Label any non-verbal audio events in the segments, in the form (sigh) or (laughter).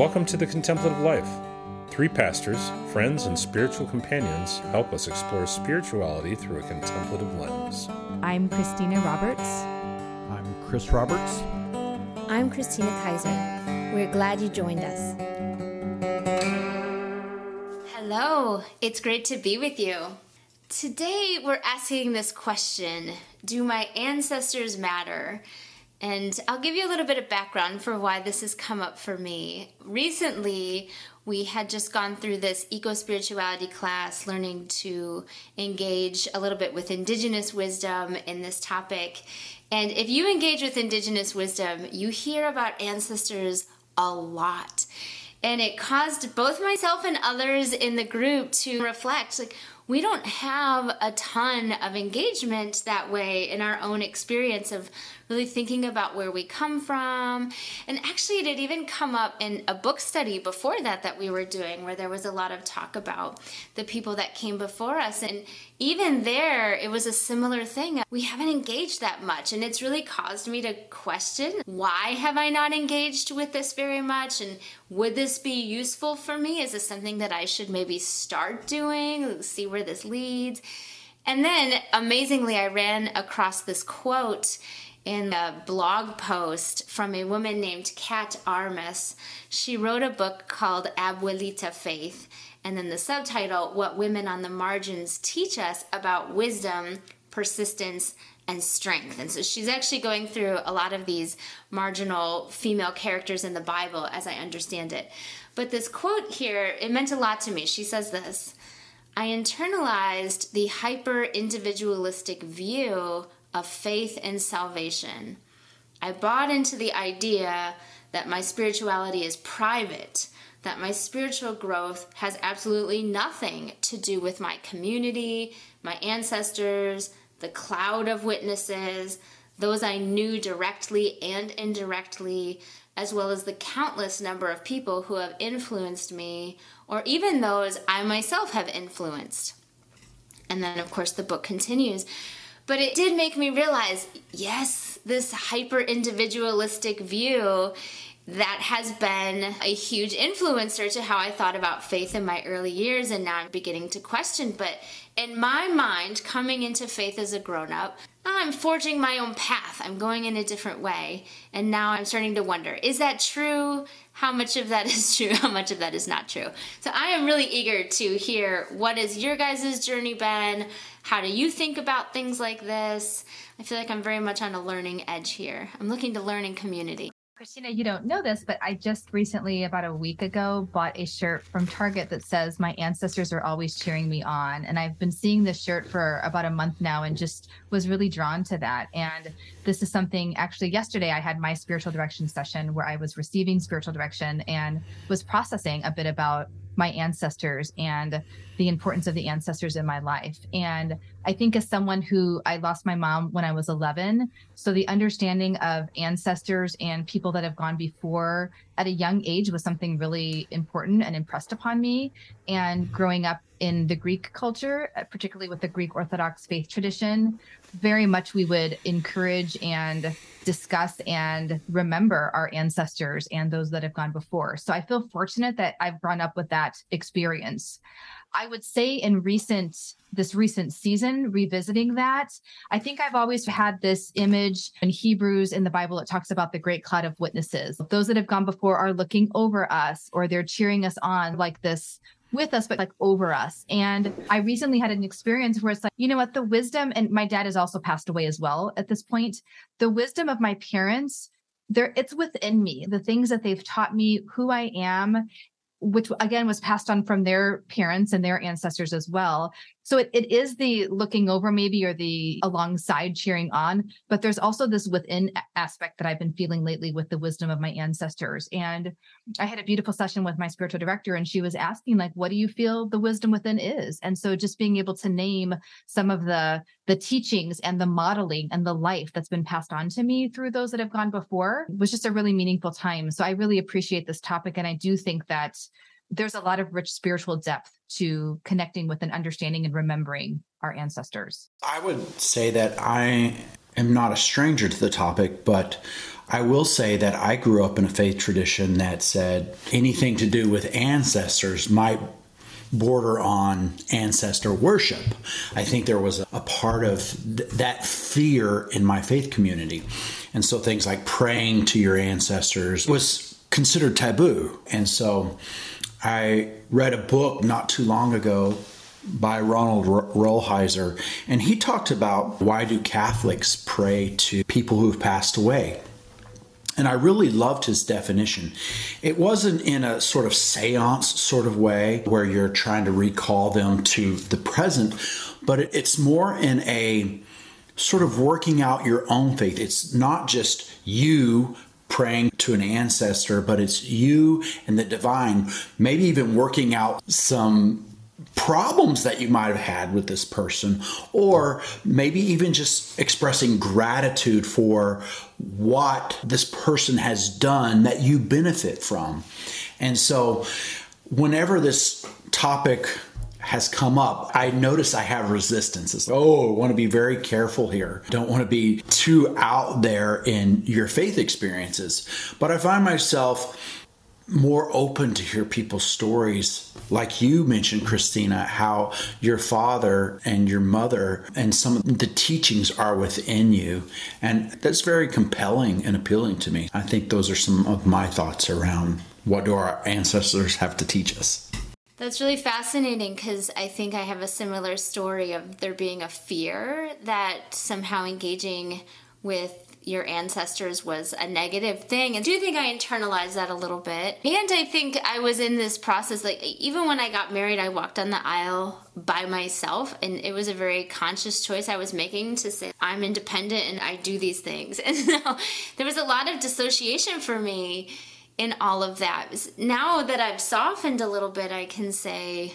Welcome to the Contemplative Life. Three pastors, friends, and spiritual companions help us explore spirituality through a contemplative lens. I'm Christina Roberts. I'm Chris Roberts. I'm Christina Kaiser. We're glad you joined us. Hello, it's great to be with you. Today we're asking this question Do my ancestors matter? And I'll give you a little bit of background for why this has come up for me. Recently, we had just gone through this eco spirituality class, learning to engage a little bit with indigenous wisdom in this topic. And if you engage with indigenous wisdom, you hear about ancestors a lot. And it caused both myself and others in the group to reflect like, we don't have a ton of engagement that way in our own experience of really thinking about where we come from. And actually, it had even come up in a book study before that that we were doing, where there was a lot of talk about the people that came before us. And even there, it was a similar thing. We haven't engaged that much, and it's really caused me to question why have I not engaged with this very much, and would this be useful for me? Is this something that I should maybe start doing? See where this leads. And then, amazingly, I ran across this quote in a blog post from a woman named Kat Armas. She wrote a book called Abuelita Faith and then the subtitle, What Women on the Margins Teach Us About Wisdom, Persistence, and Strength. And so she's actually going through a lot of these marginal female characters in the Bible as I understand it. But this quote here, it meant a lot to me. She says this I internalized the hyper individualistic view of faith and salvation. I bought into the idea that my spirituality is private that my spiritual growth has absolutely nothing to do with my community, my ancestors, the cloud of witnesses, those I knew directly and indirectly, as well as the countless number of people who have influenced me, or even those I myself have influenced. And then, of course, the book continues. But it did make me realize yes, this hyper individualistic view that has been a huge influencer to how I thought about faith in my early years, and now I'm beginning to question. But in my mind, coming into faith as a grown up, oh, I'm forging my own path. I'm going in a different way. And now I'm starting to wonder is that true? How much of that (laughs) is true? How much of that is not true? So I am really eager to hear what has your guys' journey been? How do you think about things like this? I feel like I'm very much on a learning edge here. I'm looking to learn in community. Christina, you don't know this, but I just recently, about a week ago, bought a shirt from Target that says, My ancestors are always cheering me on. And I've been seeing this shirt for about a month now and just was really drawn to that. And this is something actually, yesterday I had my spiritual direction session where I was receiving spiritual direction and was processing a bit about my ancestors and the importance of the ancestors in my life. And I think as someone who I lost my mom when I was 11, so the understanding of ancestors and people that have gone before at a young age was something really important and impressed upon me. And growing up in the Greek culture, uh, particularly with the Greek Orthodox faith tradition, very much we would encourage and discuss and remember our ancestors and those that have gone before. So I feel fortunate that I've grown up with that experience. I would say in recent this recent season revisiting that I think I've always had this image in Hebrews in the Bible it talks about the great cloud of witnesses those that have gone before are looking over us or they're cheering us on like this with us, but like over us. And I recently had an experience where it's like, you know what, the wisdom, and my dad has also passed away as well at this point. The wisdom of my parents, there it's within me. The things that they've taught me, who I am, which again was passed on from their parents and their ancestors as well. So it, it is the looking over maybe or the alongside cheering on, but there's also this within aspect that I've been feeling lately with the wisdom of my ancestors. And I had a beautiful session with my spiritual director and she was asking like, what do you feel the wisdom within is? And so just being able to name some of the the teachings and the modeling and the life that's been passed on to me through those that have gone before was just a really meaningful time. So I really appreciate this topic. And I do think that there's a lot of rich spiritual depth to connecting with and understanding and remembering our ancestors. I would say that I am not a stranger to the topic, but I will say that I grew up in a faith tradition that said anything to do with ancestors might border on ancestor worship. I think there was a, part of th- that fear in my faith community. And so things like praying to your ancestors was considered taboo. And so I read a book not too long ago by Ronald Rolheiser, and he talked about why do Catholics pray to people who've passed away. And I really loved his definition. It wasn't in a sort of seance sort of way where you're trying to recall them to the present, but it's more in a sort of working out your own faith. It's not just you praying to an ancestor, but it's you and the divine, maybe even working out some problems that you might have had with this person, or maybe even just expressing gratitude for what this person has done that you benefit from. And so, whenever this topic has come up, I notice I have resistance. It's like, oh, I want to be very careful here. Don't want to be too out there in your faith experiences. But I find myself more open to hear people's stories. Like you mentioned, Christina, how your father and your mother and some of the teachings are within you. And that's very compelling and appealing to me. I think those are some of my thoughts around what do our ancestors have to teach us. That's really fascinating because I think I have a similar story of there being a fear that somehow engaging with your ancestors was a negative thing. And I do think I internalized that a little bit. And I think I was in this process, like, even when I got married, I walked on the aisle by myself. And it was a very conscious choice I was making to say, I'm independent and I do these things. (laughs) And so there was a lot of dissociation for me in all of that. Now that I've softened a little bit, I can say,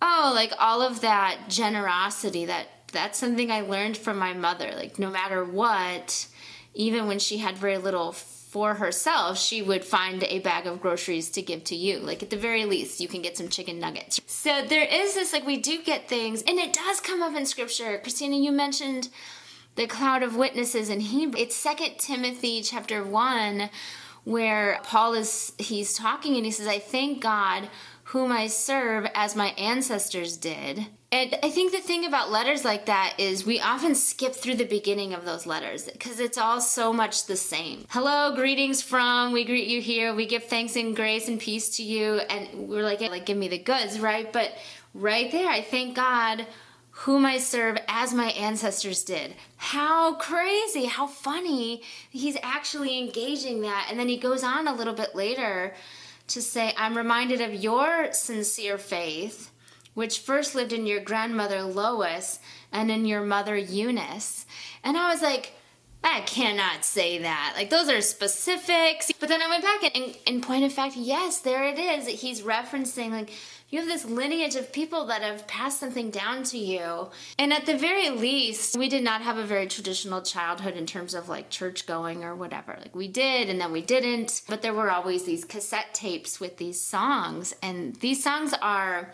oh, like all of that generosity that that's something I learned from my mother. Like, no matter what, even when she had very little for herself, she would find a bag of groceries to give to you. Like, at the very least, you can get some chicken nuggets. So, there is this, like, we do get things, and it does come up in scripture. Christina, you mentioned the cloud of witnesses in Hebrew. It's Second Timothy chapter 1 where Paul is he's talking and he says, I thank God whom I serve as my ancestors did. And I think the thing about letters like that is we often skip through the beginning of those letters because it's all so much the same. Hello, greetings from, we greet you here, we give thanks and grace and peace to you, and we're like, like give me the goods, right? But right there, I thank God whom I serve as my ancestors did. How crazy, how funny he's actually engaging that. And then he goes on a little bit later to say, I'm reminded of your sincere faith, which first lived in your grandmother Lois and in your mother Eunice. And I was like, I cannot say that. Like, those are specifics. But then I went back and, in, in point of fact, yes, there it is. He's referencing, like, you have this lineage of people that have passed something down to you. And at the very least, we did not have a very traditional childhood in terms of like church going or whatever. Like we did and then we didn't. But there were always these cassette tapes with these songs. And these songs are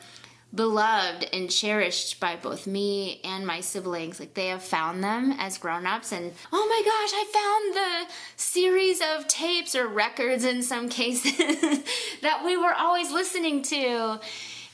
beloved and cherished by both me and my siblings. Like they have found them as grown-ups and oh my gosh, I found the series of tapes or records in some cases (laughs) that we were always listening to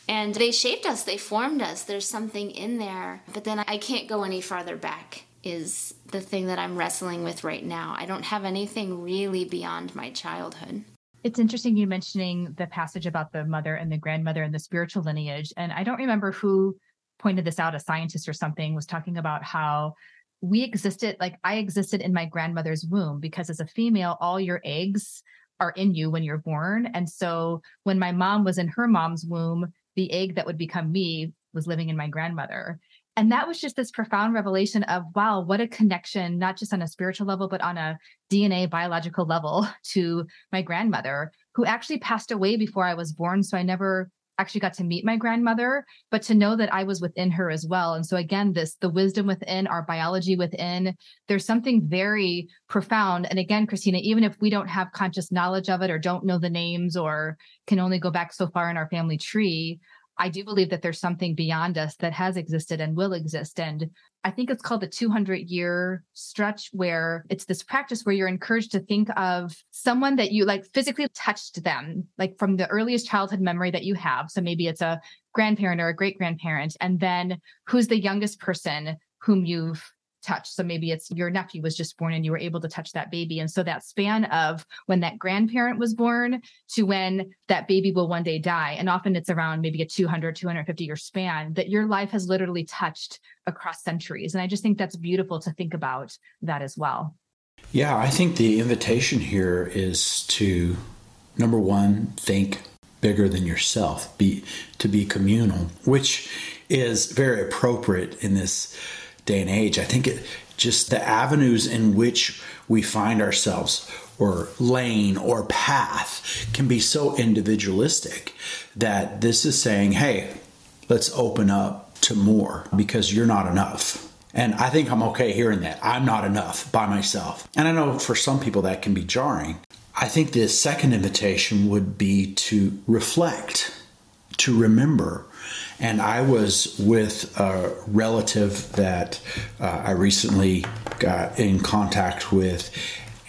and they shaped us, they formed us. There's something in there. But then I can't go any farther back, is the thing that I'm wrestling with right now. I don't have anything really beyond my childhood. It's interesting you mentioning the passage about the mother and the grandmother and the spiritual lineage. And I don't remember who pointed this out, a scientist or something was talking about how we existed, like I existed in my grandmother's womb because as a female, all your eggs are in you when you're born. And so when my mom was in her mom's womb, the egg that would become me was living in my grandmother. And that was just this profound revelation of wow, what a connection, not just on a spiritual level, but on a DNA biological level (laughs) to my grandmother, who actually passed away before I was born. So I never actually got to meet my grandmother, but to know that I was within her as well. And so again, this the wisdom within, our biology within, there's something very profound. And again, Christina, even if we don't have conscious knowledge of it or don't know the names or can only go back so far in our family tree, I do believe that there's something beyond us that has existed and will exist. And I think it's called the 200 year stretch, where it's this practice where you're encouraged to think of someone that you like physically touched them, like from the earliest childhood memory that you have. So maybe it's a grandparent or a great grandparent. And then who's the youngest person whom you've touch. So maybe it's your nephew was just born and you were able to touch that baby. And so that span of when that grandparent was born to when that baby will one day die. And often it's around maybe a 200, 250 year span that your life has literally touched across centuries. And I just think that's beautiful to think about that as well. Yeah, I think the invitation here is to number one, think bigger than yourself, be to be communal, which is very appropriate in this day and age. I think it just the avenues in which we find ourselves or lane or path can be so individualistic that this is saying, hey, let's open up to more because you're not enough. And I think I'm okay hearing that. I'm not enough by myself. And I know for some people that can be jarring. I think the second invitation would be to reflect, to remember, and I was with a relative that uh, I recently got in contact with,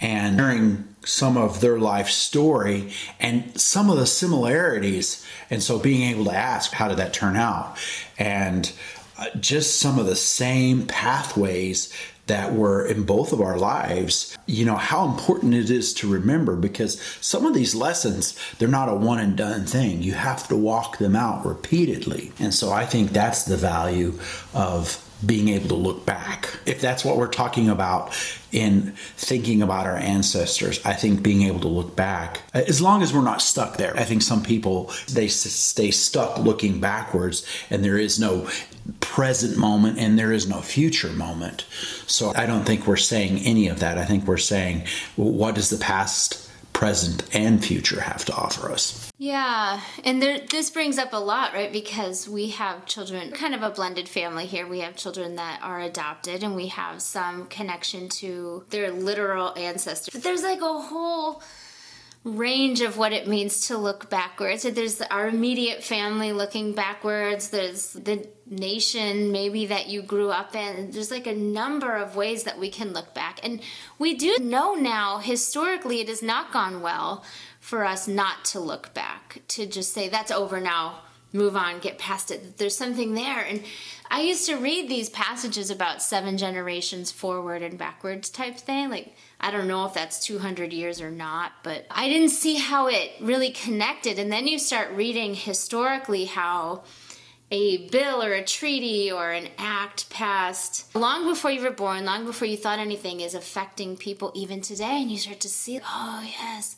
and hearing some of their life story and some of the similarities. And so being able to ask, how did that turn out? And uh, just some of the same pathways that were in both of our lives, you know, how important it is to remember because some of these lessons, they're not a one and done thing. You have to walk them out repeatedly. And so I think that's the value of being able to look back. If that's what we're talking about in thinking about our ancestors, I think being able to look back, uh, as long as we're not stuck there. I think some people they stay stuck looking backwards and there is no present moment and there is no future moment. So I don't think we're saying any of that. I think we're saying what does the past present and future have to offer us. Yeah, and there, this brings up a lot, right? Because we have children, kind of a blended family here. We have children that are adopted, and we have some connection to their literal ancestors. But there's like a whole range of what it means to look backwards. There's our immediate family looking backwards. There's the nation maybe that you grew up in. There's like a number of ways that we can look back. And we do know now historically it has not gone well for us not to look back, to just say that's over now, move on, get past it. There's something there. And I used to read these passages about seven generations forward and backwards type thing. Like, I don't know if that's 200 years or not, but I didn't see how it really connected. And then you start reading historically how a bill or a treaty or an act passed long before you were born, long before you thought anything is affecting people even today. And you start to see, oh, yes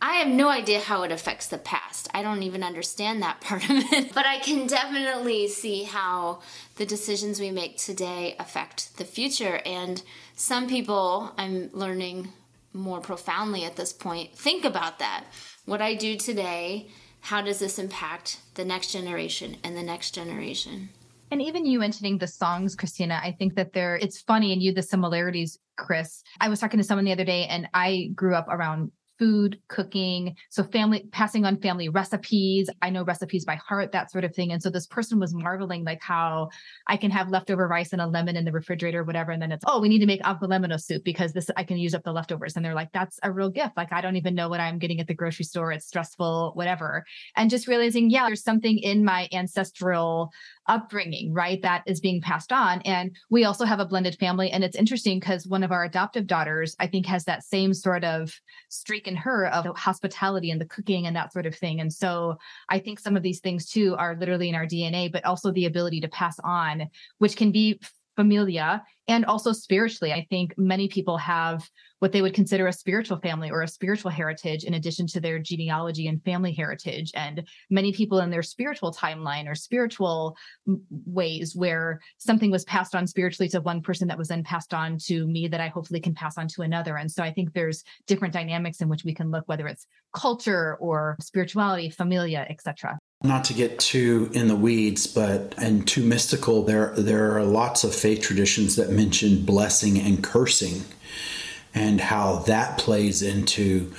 I have no idea how it affects the past. I don't even understand that (laughs) part of it. But I can definitely see how the decisions we make today affect the future. And some people, I'm learning more profoundly at this point, think about that. What I do today, how does this impact the next generation and the next generation? And even you mentioning the songs, Christina, I think that there it's funny and you the similarities, Chris. I was talking to someone the other day and I grew up around food, cooking, so family passing on family recipes. I know recipes by heart, that sort of thing. And so this person was marveling like how I can have leftover rice and a lemon in the refrigerator, whatever. And then it's, oh, we need to make lemon soup because this I can use up the leftovers. And they're like, that's a real gift. Like I don't even know what I'm getting at the grocery store. It's stressful, whatever. And just realizing, yeah, there's something in my ancestral upbringing, right? That is being passed on. And we also have a blended family. And it's interesting because one of our adoptive daughters, I think, has that same sort of streak in her of hospitality and the cooking and that sort of thing. And so I think some of these things too are literally in our DNA, but also the ability to pass on, which can be familia and also spiritually. I think many people have what they would consider a spiritual family or a spiritual heritage in addition to their genealogy and family heritage. And many people in their spiritual timeline or spiritual ways where something was passed on spiritually to one person that was then passed on to me that I hopefully can pass on to another. And so I think there's different dynamics in which we can look, whether it's culture or spirituality, familia, etc. Not to get too in the weeds, but and too mystical, there there are lots of faith traditions that mention blessing and cursing and how that plays into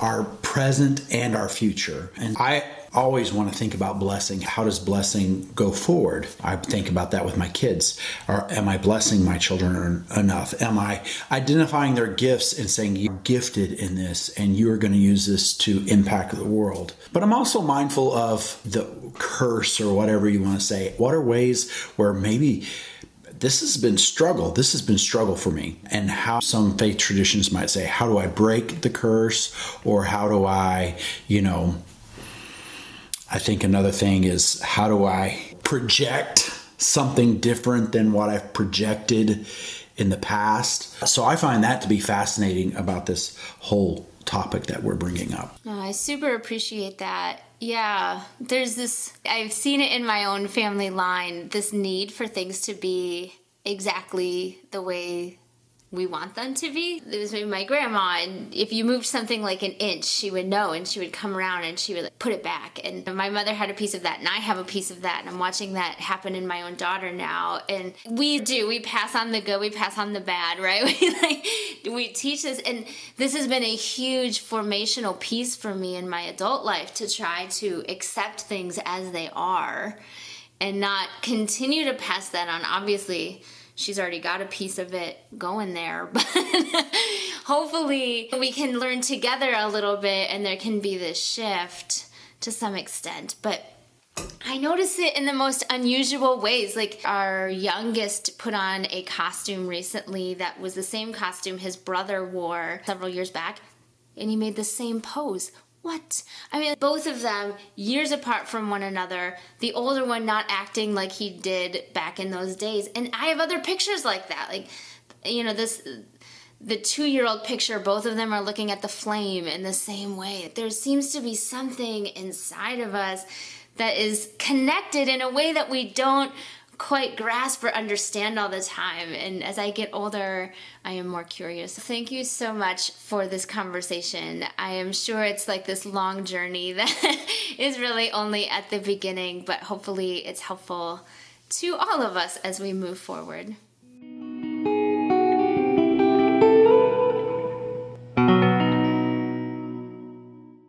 our present and our future. And I always want to think about blessing. How does blessing go forward? I think about that with my kids. Or am I blessing my children enough? Am I identifying their gifts and saying, You're gifted in this and you're going to use this to impact the world? But I'm also mindful of the curse or whatever you want to say. What are ways where maybe this has been struggle. This has been struggle for me. And how some faith traditions might say, how do I break the curse? Or how do I, you know, I think another thing is how do I project something different than what I've projected in the past? So I find that to be fascinating about this whole topic that we're bringing up. Oh, I super appreciate that. Yeah, there's this, I've seen it in my own family line this need for things to be exactly the way we want them to be. It was my grandma, and if you moved something like an inch, she would know, and she would come around and she would like, put it back. And my mother had a piece of that, and I have a piece of that, and I'm watching that happen in my own daughter now. And we do, we pass on the good, we pass on the bad, (laughs) right? We like we teach this, and this has been a huge formational piece for me in my adult life to try to accept things as they are, and not continue to pass that on. Obviously she's already got a piece of it going there. (laughs) But hopefully, we can learn together a little bit and there can be this shift to some extent. But I notice it in the most unusual ways. Like our youngest put on a costume recently that was the same costume his brother wore several years back, and he made the same pose what? I mean, both of them years apart from one another, the older one not acting like he did back in those days. And I have other pictures like that. Like, you know, this the two year old picture, both of them are looking at the flame in the same way. There seems to be something inside of us that is connected in a way that we don't quite grasp or understand all the time. And as I get older, I am more curious. Thank you so much for this conversation. I am sure it's like this long journey (laughs) that is really only at the beginning, but hopefully it's helpful to all of us as we move forward.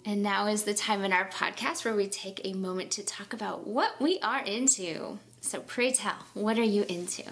And now is the time in our podcast where we take a moment to talk about what we are into. So, pray tell, what are you into?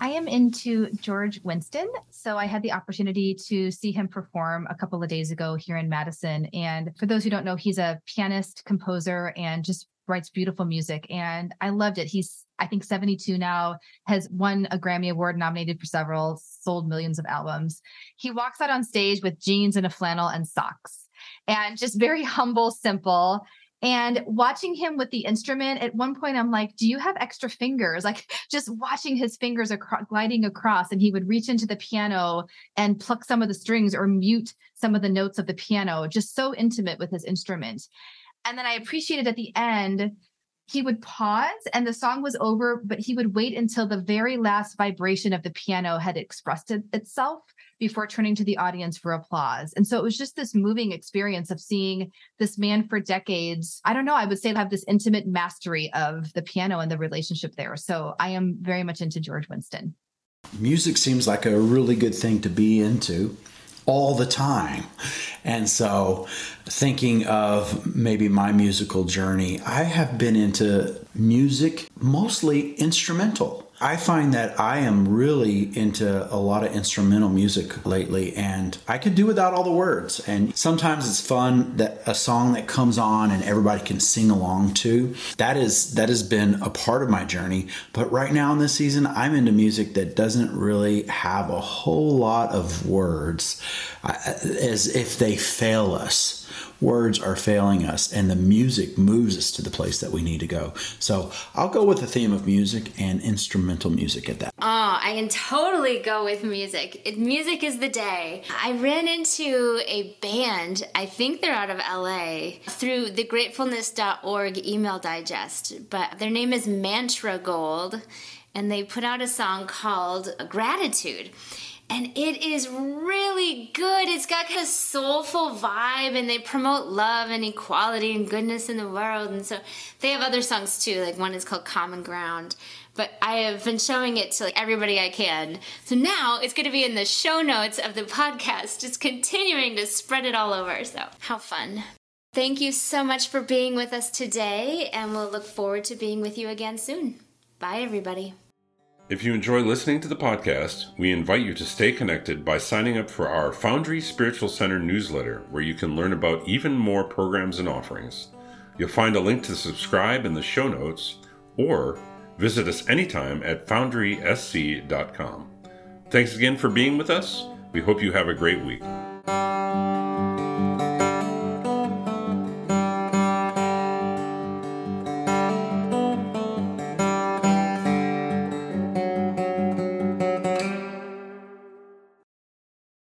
I am into George Winston. So I had the opportunity to see him perform a couple of days ago here in Madison. And for those who don't know, he's a pianist, composer, and just writes beautiful music. And I loved it. He's, I think, 72 now, has won a Grammy Award, nominated for several, sold millions of albums. He walks out on stage with jeans and a flannel and socks and just very (laughs) humble, simple. And watching him with the instrument, at one point, I'm like, Do you have extra fingers? (laughs) Like just watching his fingers acro- gliding across, and he would reach into the piano and pluck some of the strings or mute some of the notes of the piano, just so intimate with his instrument. And then I appreciated at the end, he would pause and the song was over, but he would wait until the very last vibration of the piano had expressed it, itself before turning to the audience for applause. And so it was just this moving experience of seeing this man for decades. I don't know, I would say have this intimate mastery of the piano and the relationship there. So I am very much into George Winston. Music seems like a really good thing to be into all the time. And so, thinking of maybe my musical journey, I have been into music mostly instrumental. I find that I am really into a lot of instrumental music lately, and I could do without all the words. And sometimes it's fun that a song that comes on and everybody can sing along to. That is that has been a part of my journey. But right now in this season, I'm into music that doesn't really have a whole lot of words, uh, as if they fail us words are failing us and the music moves us to the place that we need to go. So I'll go with the theme of music and instrumental music at that. Oh, I can totally go with music. It, music is the day. I ran into a band, I think they're out of LA, through the gratefulness.org email digest, but their name is Mantra Gold and they put out a song called Gratitude and it is really good. It's got kind of soulful vibe, and they promote love and equality and goodness in the world. And so they have other songs too. Like one is called Common Ground. But I have been showing it to like everybody I can. So now it's going to be in the show notes of the podcast, just continuing to spread it all over. So how fun! Thank you so much for being with us today, and we'll look forward to being with you again soon. Bye, everybody. If you enjoy listening to the podcast, we invite you to stay connected by signing up for our Foundry Spiritual Center newsletter, where you can learn about even more programs and offerings. You'll find a link to subscribe in the show notes, or visit us anytime at foundrysc.com. Thanks again for being with us. We hope you have a great week.